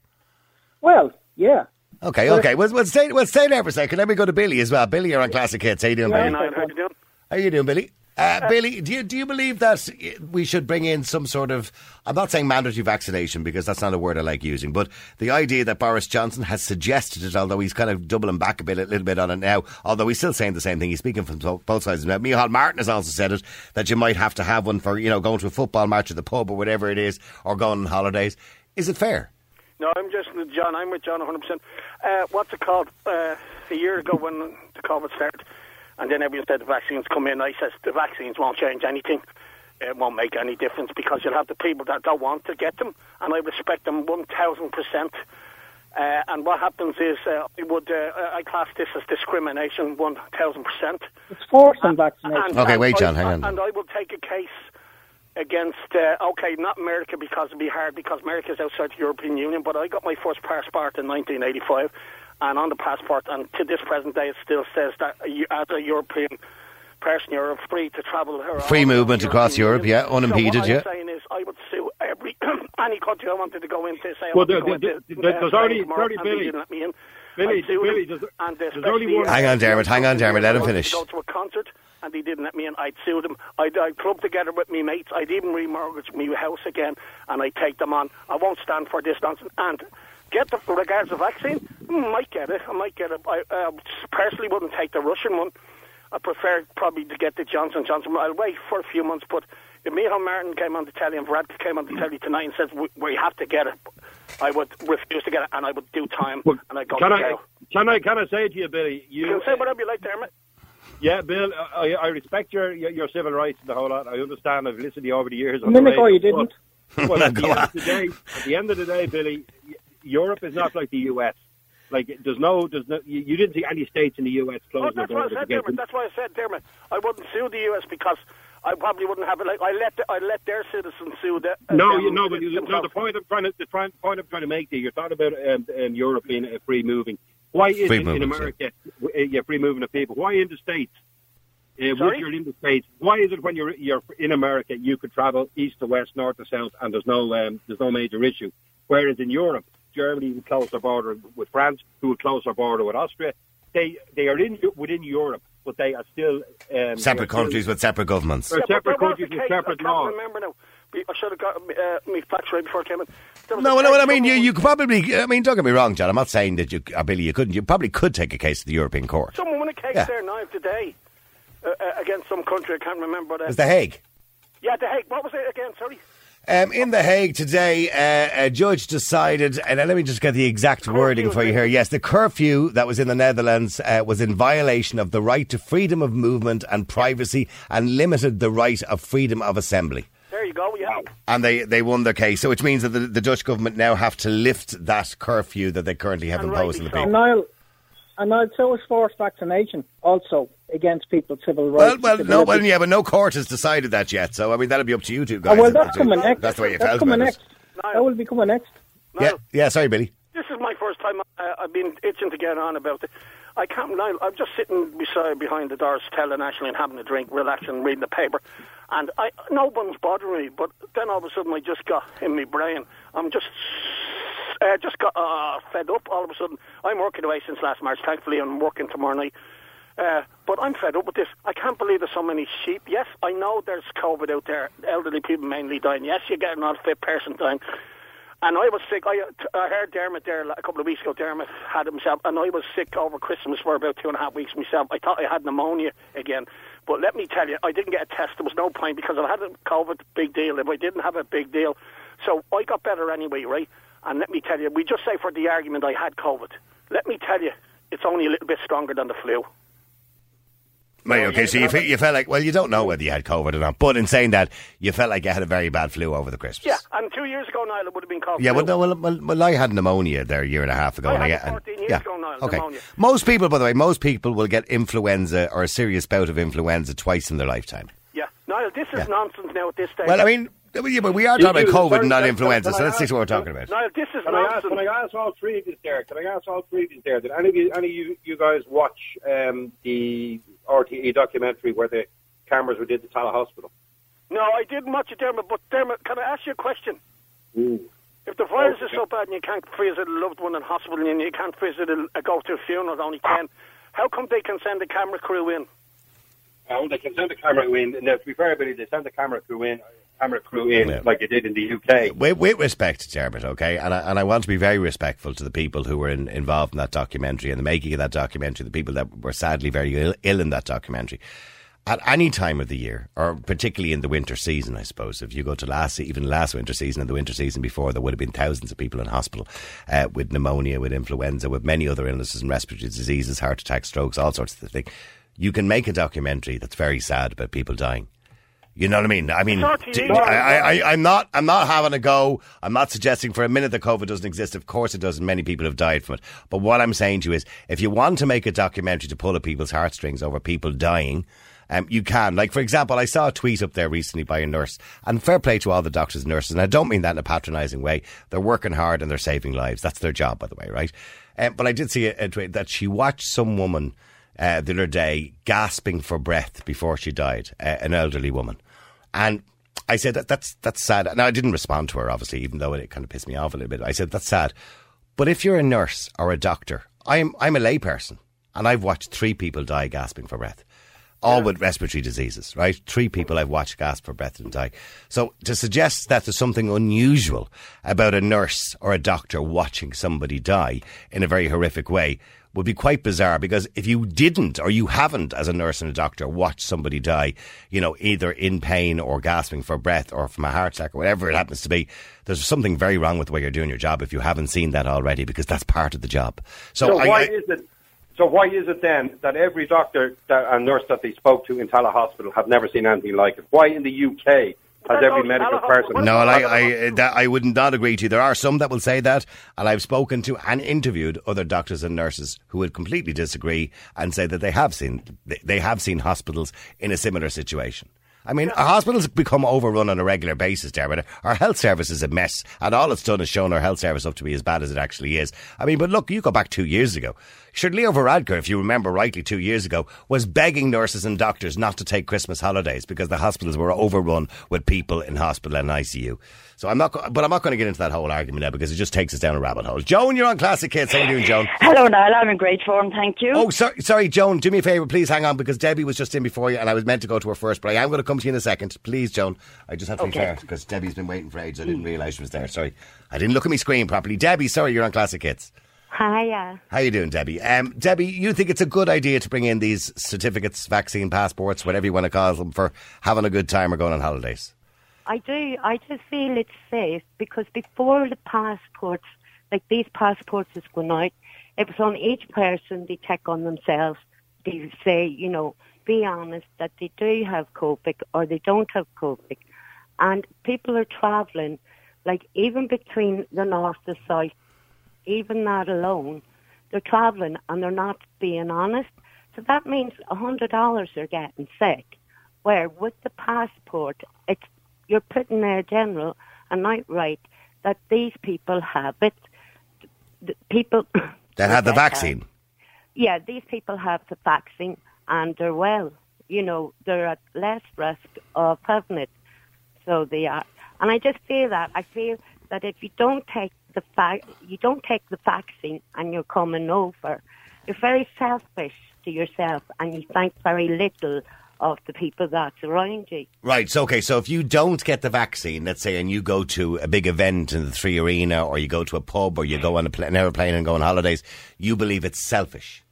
Well, yeah. Okay, okay. We'll, we'll stay we'll stay there for a second. Let me go to Billy as well. Billy, you're on Classic Hits. How you doing, Yeah. Billy? how you doing? How you doing, Billy? Uh, Billy, do you do you believe that we should bring in some sort of? I'm not saying mandatory vaccination because that's not a word I like using, but the idea that Boris Johnson has suggested it, although he's kind of doubling back a bit, a little bit on it now. Although he's still saying the same thing, he's speaking from both sides. of Now, Micheál Martin has also said it that you might have to have one for you know going to a football match at the pub or whatever it is, or going on holidays. Is it fair? No, I'm just John. I'm with John 100. percent uh, What's it called? Uh, a year ago when the COVID started, and then everyone said the vaccines come in. I says the vaccines won't change anything. It won't make any difference because you'll have the people that don't want to get them, and I respect them 1,000 percent. Uh, and what happens is, uh, I would uh, I class this as discrimination, 1,000 percent. It's forcing vaccination. And- Okay, and wait, I- John, hang on. And I will take a case against, uh, okay, not America because it'd be hard because America's outside the European Union, but I got my first passport in 1985, and on the passport, and to this present day, it still says that you, as a European person, you're free to travel. around Free movement European across Europe, Union. yeah, unimpeded, so yeah. what I'm saying is, I would sue every any country I wanted to go into. Say, I Well, want to there- go there- into, there- uh, there's already- tomorrow, already and they Billy. didn't let me in. Billy, Billy, them, there's- and there's only one- Hang on, Dermot, hang on, Dermot, let him I wanted finish. to Go to a concert and they didn't let me in. I'd sue them. I'd, I'd club together with me mates. I'd even remortgage my house again, and I'd take them on. I won't stand for this nonsense. And get the regards of vaccine. mm, Might get it. I might get it. I uh, personally wouldn't take the Russian one. I prefer probably to get the Johnson Johnson. I'll wait for a few months, but if Micheál Martin came on the telly and Varadkar came on the telly tonight and said we, we have to get it, I would refuse to get it, and I would do time, Well, and I'd go can to I jail. can I can I say to you, Billy? You You can say whatever you like, Dermot. Yeah, Bill, I, I respect your, your your civil rights and the whole lot. I understand. I've listened to you over the years. A on the minute ago radio, you didn't. But, well, at the, Go end of the day, at the end of the day, Billy, y- Europe is not like the U.S. Like there's no, there's no. You, you didn't see any states in the U.S. Oh, close their that's why I borders said, against Dermot. That's why I said, Dermot. I wouldn't sue the U.S. because I probably wouldn't have it. Like I let, the, I let their citizens sue the. uh, No, them you know, but you, no, the point I'm trying to the trying, point I'm trying to make to you, you're talking about um, um, Europe being uh, free moving. Why is Free it in America, w- uh, yeah, free movement of people? Why in the states? Uh, once Sorry? you're in the states, why is it when you're you're in America you could travel east to west, north to south, and there's no um, there's no major issue? Whereas in Europe, Germany would close their border with France, who would close their border with Austria. They they are in within Europe, but they are still um, Separate they are still- countries with separate governments. Yeah, separate countries with separate I can't laws. remember now. I should have got uh, me facts right before I came in. There No, a no, case I mean, you, you could probably, I mean, don't get me wrong, John. I'm not saying that you, uh, Billy, you couldn't. You probably could take a case to the European Court. Someone won a case Yeah. there now today uh, uh, against some country. I can't remember. It Uh, was The Hague. yeah, the Hague. What was it again? Sorry. Um, in The Hague today, uh, a judge decided, and let me just get the exact wording for you here. Yes, the curfew that was in the Netherlands uh, was in violation of the right to freedom of movement and privacy and limited the right of freedom of assembly. There you go. Yeah. And they, they won their case, so which means that the, the Dutch government now have to lift that curfew that they currently have And imposed on the rightly so. people. Niall, and Niall, so is forced vaccination also against people's civil rights. well, and no, well, yeah, but no court has decided that yet. So, I mean, that'll be up to you two guys. Oh, well, to- that's to- coming next. That's the way you That's felt coming next. it. Niall, That will be coming next. Yeah, Niall, yeah. Sorry, Billy. This is my first time. Uh, I've been itching to get on about it. I can't. Niall, I'm just sitting beside behind the doors, telling Ashley and having a drink, relaxing, reading the paper, and I no one's bothering me. But then all of a sudden, I just got in my brain. I'm just. Uh, just got uh, fed up all of a sudden. I'm working away since last March. Thankfully, I'm working tomorrow night. Uh, but I'm fed up with this. I can't believe there's so many sheep. Yes, I know there's COVID out there. Elderly people mainly dying. Yes, you get an unfit person dying. And I was sick. I, I heard Dermot there a couple of weeks ago. Dermot had himself, and I was sick over Christmas for about two and a half weeks myself. I thought I had pneumonia again. But let me tell you, I didn't get a test. There was no point because I had COVID, big deal. If I didn't have a big deal. So I got better anyway, right? And let me tell you, we just say for the argument I had COVID. Let me tell you, it's only a little bit stronger than the flu. Right, okay, so you, fe- you felt like, well, you don't know whether you had COVID or not, but in saying that, you felt like you had a very bad flu over the Christmas. Yeah, and two years ago, Niall, it would have been COVID. Yeah, well, no, well, well, well, I had pneumonia there a year and a half ago. I and I it and- 14 years yeah. ago now, Okay. pneumonia. Most people, by the way, most people will get influenza or a serious bout of influenza twice in their lifetime. Yeah, Niall, this is Yeah. nonsense now at this stage. Well, I mean, yeah, but we are You- talking about COVID and not can- influenza, so let's stick to what we're talking about. Niall, this is Can I, ask, nonsense. can I ask all three of you there? Can I ask all three of you there? Did any of you, any of you, you guys watch um, the RTE documentary where the cameras were did the Tallaght Hospital? No, I didn't watch it, Dermot. But Dermot, can I ask you a question? If the virus is so bad and you can't visit a loved one in hospital and you can't visit a, a go to a funeral, only can, how come they can send a camera crew in? Oh, they can send the camera crew in. Now, to be fair, Billy, they send the camera crew in, camera crew in, Yeah. like they did in the UK. With, with respect, Dermot, okay, and I, and I want to be very respectful to the people who were in, involved in that documentary and the making of that documentary, the people that were sadly very ill, ill in that documentary. At any time of the year, or particularly in the winter season, I suppose, if you go to last, even last winter season and the winter season before, there would have been thousands of people in hospital uh, with pneumonia, with influenza, with many other illnesses and respiratory diseases, heart attacks, strokes, all sorts of things. You can make a documentary that's very sad about people dying. You know what I mean? I mean, I, I, I'm not. I'm not having a go. I'm not suggesting for a minute that COVID doesn't exist. Of course it does, and many people have died from it. But what I'm saying to you is, if you want to make a documentary to pull at people's heartstrings over people dying, um, you can. Like for example, I saw a tweet up there recently by a nurse, and fair play to all the doctors and nurses. And I don't mean that in a patronising way. They're working hard and they're saving lives. That's their job, by the way, right? Um, but I did see a, a tweet that she watched some woman uh, the other day gasping for breath before she died, uh, an elderly woman. And I said that that's that's sad. Now I didn't respond to her, obviously, even though it kind of pissed me off a little bit. I said that's sad. But if you're a nurse or a doctor, I'm I'm a layperson, and I've watched three people die gasping for breath, all with respiratory diseases. Right, three people I've watched gasp for breath and die. So to suggest that there's something unusual about a nurse or a doctor watching somebody die in a very horrific way would be quite bizarre because if you didn't or you haven't as a nurse and a doctor watched somebody die, you know, either in pain or gasping for breath or from a heart attack or whatever it happens to be, there's something very wrong with the way you're doing your job if you haven't seen that already because that's part of the job. So, So I, why I- is it? So why is it then that every doctor that, and nurse that they spoke to in Tallaght Hospital have never seen anything like it? Why in the UK has That's every medical person? No, and I, I, that, I would not agree to you. There are some that will say that, and I've spoken to and interviewed other doctors and nurses who would completely disagree and say that they have seen they, they have seen hospitals in a similar situation. I mean, our hospitals become overrun on a regular basis, Dermot. Our health service is a mess, and all it's done is shown our health service up to be as bad as it actually is. I mean, but look, you go back two years ago. Sure, Leo Varadkar, if you remember rightly, two years ago, was begging nurses and doctors not to take Christmas holidays because the hospitals were overrun with people in hospital and ICU. So I'm not, but I'm not going to get into that whole argument now because it just takes us down a rabbit hole. Joan, you're on Classic Hits. How are you doing, Joan? Hello, Niall. I'm in great form, thank you. Oh, sorry, sorry, Joan. Do me a favour, please hang on because Debbie was just in before you, and I was meant to go to her first, but I am going to come to you in a second. Please, Joan. I just have to be fair because Debbie's been waiting for ages. I didn't realise she was there. Sorry, I didn't look at my screen properly. Debbie, sorry, you're on Classic Hits. Hiya. How you doing, Debbie? Um, Debbie, you think it's a good idea to bring in these certificates, vaccine passports, whatever you want to call them, for having a good time or going on holidays? I do. I just feel it's safe because before the passports, like these passports is going out, it was on each person they check on themselves. They say, you know, be honest that they do have COVID or they don't have COVID. And people are travelling, like even between the north and south, even that alone, they're travelling and they're not being honest. So that means a hundred dollars they're getting sick. Where with the passport, it's you're putting there, general and outright that these people have it. The people That had the vaccine. yeah, these people have the vaccine and they're well. You know, they're at less risk of having it. So they are. And I just feel that. I feel that if you don't take the fa- you don't take the vaccine and you're coming over, you're very selfish to yourself and you think very little of the people that's around you. Right. So okay. So if you don't get the vaccine, let's say, and you go to a big event in the Three Arena, or you go to a pub, or you go on a pl- an airplane and go on holidays, you believe it's selfish.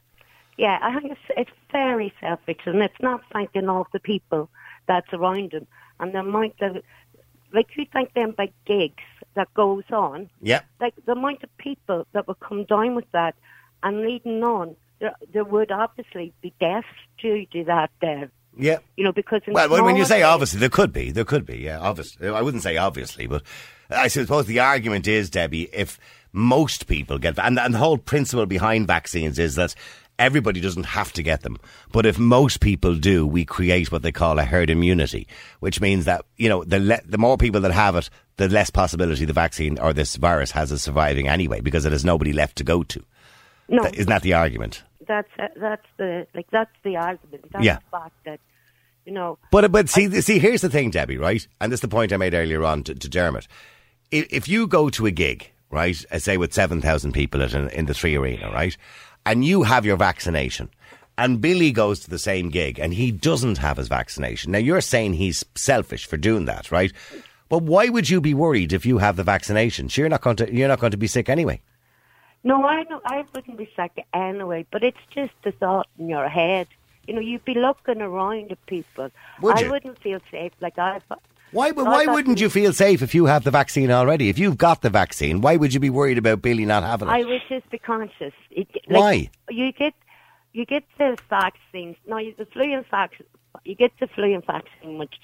Yeah, I think it's, it's very selfish, and it's not thinking of the people that's around them and the amount of, like you think them big gigs that goes on, Yeah. like the amount of people that would come down with that and leading on, there, there would obviously be deaths due to that uh, there, Yeah. you know, because Well, when when you say obviously, there could be, there could be, yeah, obviously. I wouldn't say obviously, but I suppose the argument is, Debbie, if most people get, and, and the whole principle behind vaccines is that everybody doesn't have to get them, but if most people do, we create what they call a herd immunity, which means that you know the le- the more people that have it, the less possibility the vaccine or this virus has of surviving anyway, because it has nobody left to go to. no, Th- Isn't that the argument? that's uh, that's the like that's the argument. That's Yeah. the fact that you know But but see see here's the thing, Debbie, right? And this is the point I made earlier on to, to Dermot. If, if you go to a gig, right, uh, say with seven thousand people at an, in the Three Arena, right, and you have your vaccination, and Billy goes to the same gig and he doesn't have his vaccination. Now you're saying he's selfish for doing that, right? But why would you be worried if you have the vaccination? You're not going to you're not going to be sick anyway. No, I know I wouldn't be sick anyway, but it's just the thought in your head. You know, you'd be looking around at people. Would I wouldn't feel safe. Like I, Why? But why wouldn't you feel safe if you have the vaccine already? If you've got the vaccine, why would you be worried about Billy not having it? I would just be conscious. It, like, Why? You get you get the vaccines. No, you- the flu and vaccine. You get the flu and vaccine, which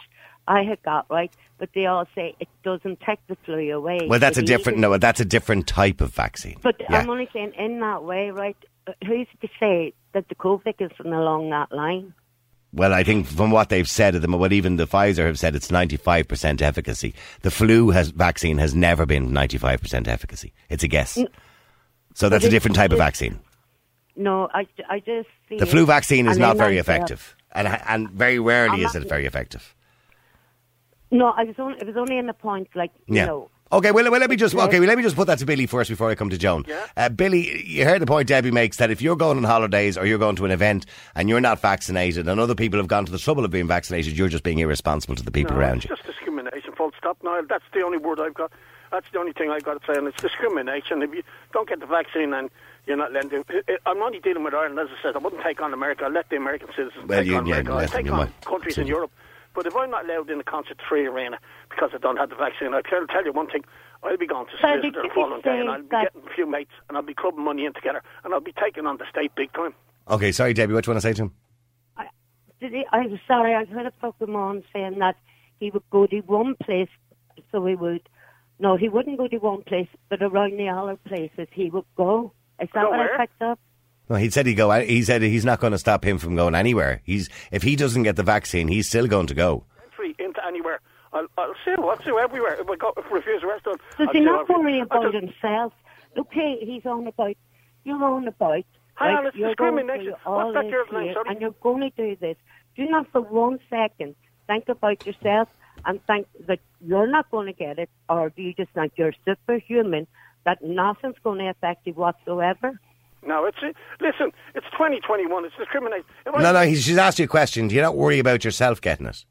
I had got right, but they all say it doesn't take the flu away. well, that's a different. No, that's a different type of vaccine. But yeah. I'm only saying in that way, right? Who's to say that the COVID isn't along that line? Well, I think from what they've said of them, what even the Pfizer have said, it's 95% efficacy. The flu has, vaccine has never been 95% efficacy. It's a guess. So that's a different type of vaccine. No, I, I just The flu vaccine is not very effective. And, and very rarely is it very effective. No, I was only it was only in the point like you Yeah. know. Okay, well, well, let me just Okay. well, let me just put that to Billy first before I come to Joan. Yeah. Uh, Billy, you heard the point Debbie makes that if you're going on holidays or you're going to an event and you're not vaccinated, and other people have gone to the trouble of being vaccinated, you're just being irresponsible to the people No, around it's you. just discrimination. Full stop. No, that's the only word I've got. That's the only thing I've got to say, and it's discrimination. If you don't get the vaccine and you're not it, I'm only dealing with Ireland. As I said, I wouldn't take on America. I'd let the American citizens Well, take you- on yeah, America. I'd take on countries in Europe. But if I'm not allowed in the concert-free arena because I don't have the vaccine, I'll tell, tell you one thing. I'll be going to Well, Slister did or following day, and I'll be getting a few mates, and I'll be clubbing money in together, and I'll be taking on the state big time. Okay, sorry, Debbie, what do you want to say to him? Did he, I'm sorry, I heard a Pokemon saying that he would go to one place, so he would. No, he wouldn't go to one place, but around the other places he would go. Is that Go what where? I picked up? No, he said he go. He said he's not going to stop him from going anywhere. He's if he doesn't get the vaccine, he's still going to go. Entry into anywhere. I'll, I'll sue. I'll sue everywhere. If I go, if I refuse a restaurant, Does I'll he not everywhere. worry about just- himself? Okay, he's on about. You're on about. Hang right, on, it's you're discrimination. all What's that this girl's name, sorry? and you're going to do this. Do not for one second think about yourself and think that you're not going to get it, or do you just think you're superhuman that nothing's going to affect you whatsoever? No, it's listen. It's 2021. It's discrimination. If No, no, he's, she's asked you a question. Do you not worry about yourself getting it?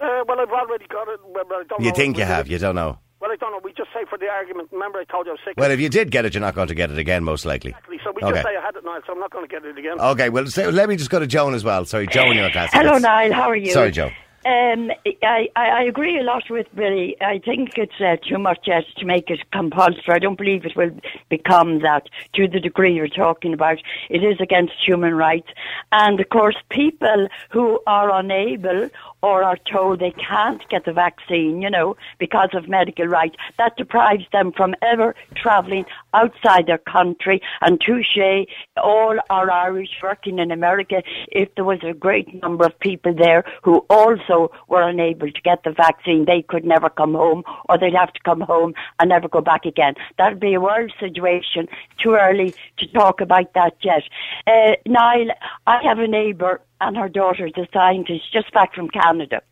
Uh, well, I've already got it. Well, I don't You know. think you We- have? You don't know. Well, I don't know. We just say for the argument. Remember, I told you I was sick. Well, if you did get it, you're not going to get it again, most likely. Exactly. So we Okay. just say I had it now, so I'm not going to get it again. Okay, well, so let me just go to Joan as well. Sorry, Joan, you're class. Hello, Niall. How are you? Sorry, Joe. Um, I, I, I agree a lot with Billy. I think it's uh, too much yet to make it compulsory. I don't believe it will become that to the degree you're talking about. It is against human rights. And of course, people who are unable or are told they can't get the vaccine, you know, because of medical rights, that deprives them from ever travelling outside their country. And touche, all our Irish working in America. If there was a great number of people there who also were unable to get the vaccine, they could never come home or they'd have to come home and never go back again. That'd be a world situation. Too early to talk about that yet. Uh, Niall, I have a neighbour and her daughter's a scientist just back from Canada.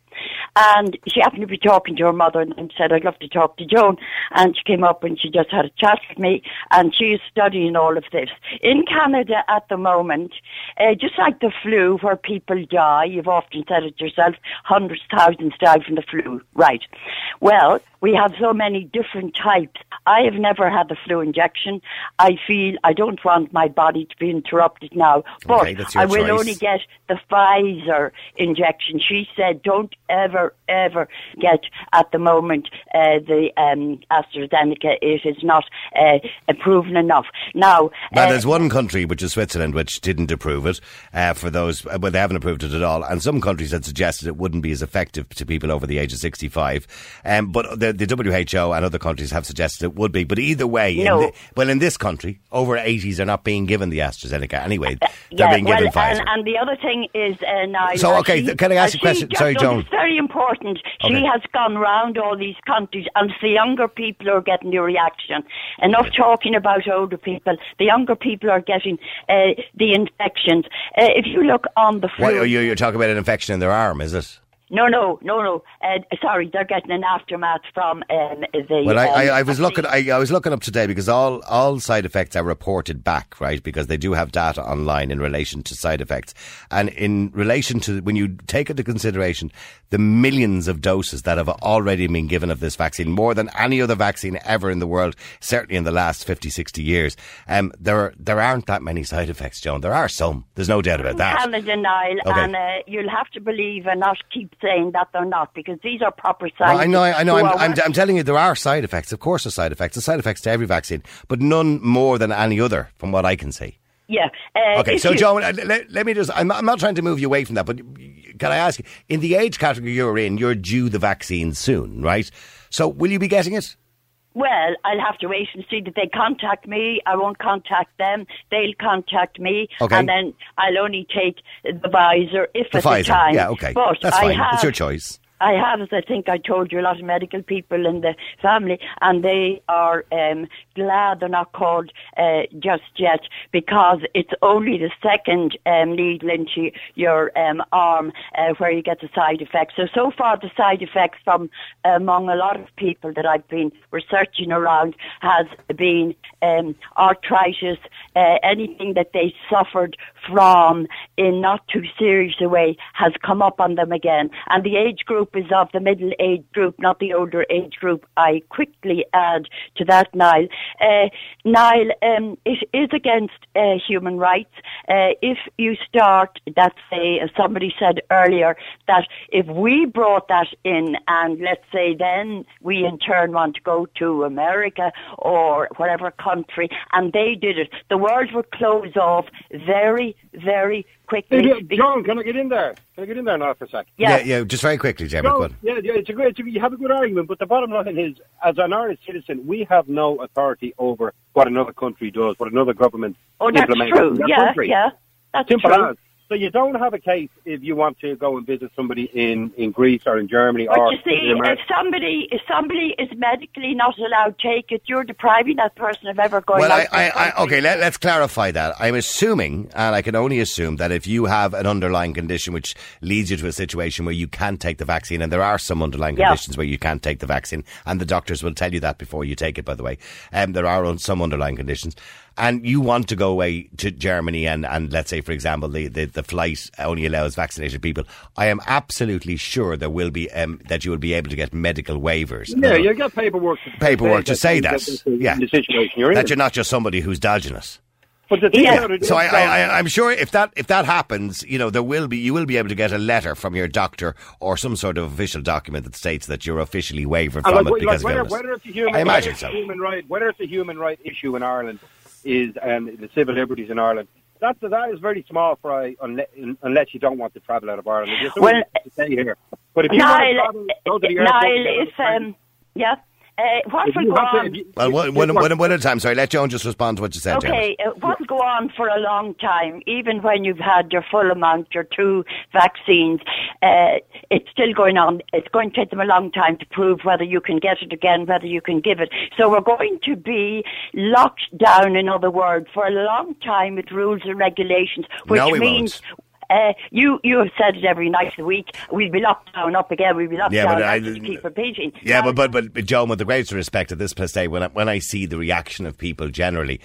And she happened to be talking to her mother and said, I'd love to talk to Joan. And she came up and she just had a chat with me and she is studying all of this. In Canada at the moment, uh, just like the flu where people die, you've often said it yourself, hundreds, thousands die from the flu, right? Well, we have so many different types. I have never had the flu injection. I feel I don't want my body to be interrupted now, but Okay, I will choice. only get the Pfizer injection. She said, don't ever, ever get at the moment uh, the um, AstraZeneca. It is not uh, proven enough. Now, Well, uh, there's one country, which is Switzerland, which didn't approve it uh, for those, uh, well, they haven't approved it at all. And some countries had suggested it wouldn't be as effective to people over the age of 65. Um, but the, the WHO and other countries have suggested it would be. But either way, No. in the, well, in this country, over 80s are not being given the AstraZeneca anyway. They're yeah, being well, given Pfizer. And, and the other thing is uh, now. So, uh, okay, she- can I ask uh, you a question? Sorry, no, Joan. It's very important. Okay. She has gone round all these countries, and the younger people are getting the reaction. Enough talking about older people. The younger people are getting uh, the infections. Uh, if you look on the flu. What, you, you're talking about an infection in their arm, is it? No, no, no, no. Uh, sorry, they're getting an aftermath from um, the. Well, I, um, I, I was looking. I, I was looking up today because all, all side effects are reported back, right? Because they do have data online in relation to side effects, and in relation to when you take into consideration the millions of doses that have already been given of this vaccine, more than any other vaccine ever in the world, certainly in the last 50, 60 years. Um, there there aren't that many side effects, Joan. There are some. There's no doubt about that. Canada, Niall, Okay. and uh, you'll have to believe and not keep saying that they're not because these are proper scientists. I know, I know. I'm, I'm, I'm telling you, there are side effects. Of course, there's side effects. There's side effects to every vaccine, but none more than any other, from what I can see. yeah. Uh, Okay, so you- Joan, uh, let, let me just. I'm, I'm not trying to move you away from that, but can I ask you, in the age category you're in, you're due the vaccine soon, right? So, will you be getting it? Well, I'll have to wait and see that they contact me. I won't contact them. They'll contact me, Okay. and then I'll only take the Pfizer if The at Pfizer. the time. Yeah, okay. But That's I fine. It's your choice. I have, as I think I told you, a lot of medical people in the family, and they are um, glad they're not called uh, just yet because it's only the second um, needle into your um, arm uh, where you get the side effects. So, so far, the side effects from among a lot of people that I've been researching around has been um, arthritis, uh, anything that they suffered from in not too serious a way has come up on them again. And the age group is of the middle age group, not the older age group. I quickly add to that, Niall. Uh, Niall, um, it is against uh, human rights. Uh, if you start, that say, as somebody said earlier, that if we brought that in and let's say then we in turn want to go to America or whatever country and they did it, the world would close off very, very quickly. Hey, Be- John, can I get in there? Can I get in there now for a sec? Yeah. yeah, just very quickly, Jamie. go No, on. yeah, yeah, it's a great. It's a, you have a good argument, but the bottom line is, as an Irish citizen, we have no authority over what another country does, what another government oh, that's true. in Yeah, country. yeah. That's Simple true. as. So you don't have a case if you want to go and visit somebody in, in Greece or in Germany But or you see, in if somebody if somebody is medically not allowed to take it, you're depriving that person of ever going Well, out. I, I, I, okay, let, let's clarify that. I'm assuming, and I can only assume, that if you have an underlying condition which leads you to a situation where you can't take the vaccine, and there are some underlying Yeah. conditions where you can't take the vaccine, and the doctors will tell you that before you take it, by the way. Um, there are some underlying conditions. And you want to go away to Germany, and, and let's say, for example, the, the, the flight only allows vaccinated people. I am absolutely sure there will be um, that you will be able to get medical waivers. yeah, you get paperwork. To Paperwork to say you that. get Yeah. The situation you're in. that you're not just somebody who's dodging us. but the thing Yeah. about it is, So I, I, I, I'm sure if that if that happens, you know, there will be you will be able to get a letter from your doctor or some sort of official document that states that you're officially waived from like, it like, because whether, of illness. whether it's a human, I imagine whether it's so. a human right, whether it's a human right issue in Ireland is and the civil liberties in Ireland. That that is very small fry unless, unless you don't want to travel out of Ireland. Well, to say here. But if you want to travel, go to the airport. Niall, if um, yeah, uh, what If will go have to- on? you- Well, if one, you one, want- one, one at a time. Sorry, let Joan just respond to what you said. Okay, uh, what will go on for a long time, even when you've had your full amount, your two vaccines, uh, it's still going on. It's going to take them a long time to prove whether you can get it again, whether you can give it. So we're going to be locked down, in other words, for a long time with rules and regulations, which No, we means. Uh, you you have said it every night of the week. We'll be locked down up again. We'll be locked Yeah, down. but I- keep repeating. Yeah, but, but but Joan, with the greatest respect at this place, when I, when I see the reaction of people generally,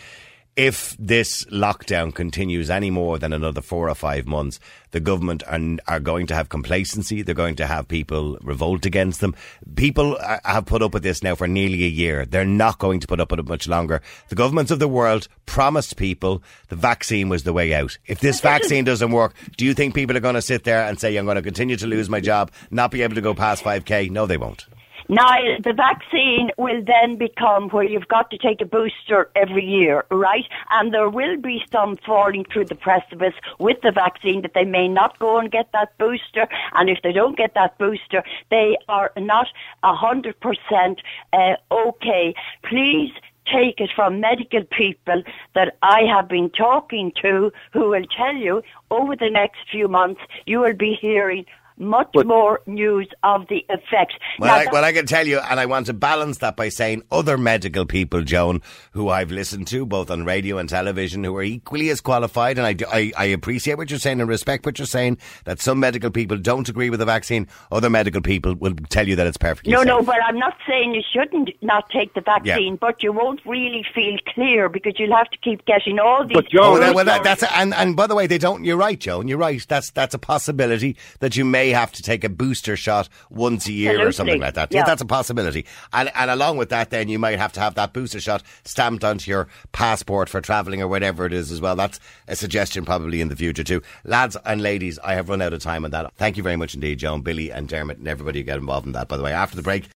if this lockdown continues any more than another four or five months, the government are, are going to have complacency. They're going to have people revolt against them. People are, have put up with this now for nearly a year. They're not going to put up with it much longer. The governments of the world promised people the vaccine was the way out. If this vaccine doesn't work, do you think people are going to sit there and say, I'm going to continue to lose my job, not be able to go past 5k? No, they won't. Now, the vaccine will then become where you've got to take a booster every year, right? And there will be some falling through the precipice with the vaccine that they may not go and get that booster. And if they don't get that booster, they are not a hundred percent uh, okay. Please take it from medical people that I have been talking to who will tell you over the next few months you will be hearing much But- more news of the effects. Well, Now, I, well, I can tell you, and I want to balance that by saying other medical people, Joan, who I've listened to both on radio and television, who are equally as qualified, and I, do, I, I appreciate what you're saying and respect what you're saying. That some medical people don't agree with the vaccine, other medical people will tell you that it's perfectly no, safe. no, but I'm not saying you shouldn't not take the vaccine, but you won't really feel clear because you'll have to keep getting all these. But Joan- Oh, Oh, well, that, that's a, and and by the way, they don't. You're right, Joan. You're right. That's that's a possibility that you may have to take a booster shot once a year or something like that. Yeah. that's a possibility. And and along with that, then you might have to have that booster shot stamped onto your passport for travelling or whatever it is as well. That's a suggestion probably in the future too, lads and ladies. I have run out of time on that. Thank you very much indeed, Joan, Billy, and Dermot, and everybody who get involved in that. By the way, after the break.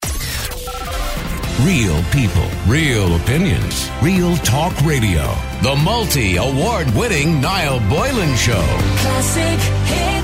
Real people, real opinions, real talk radio. The multi award winning Niall Boylan Show. Classic hits.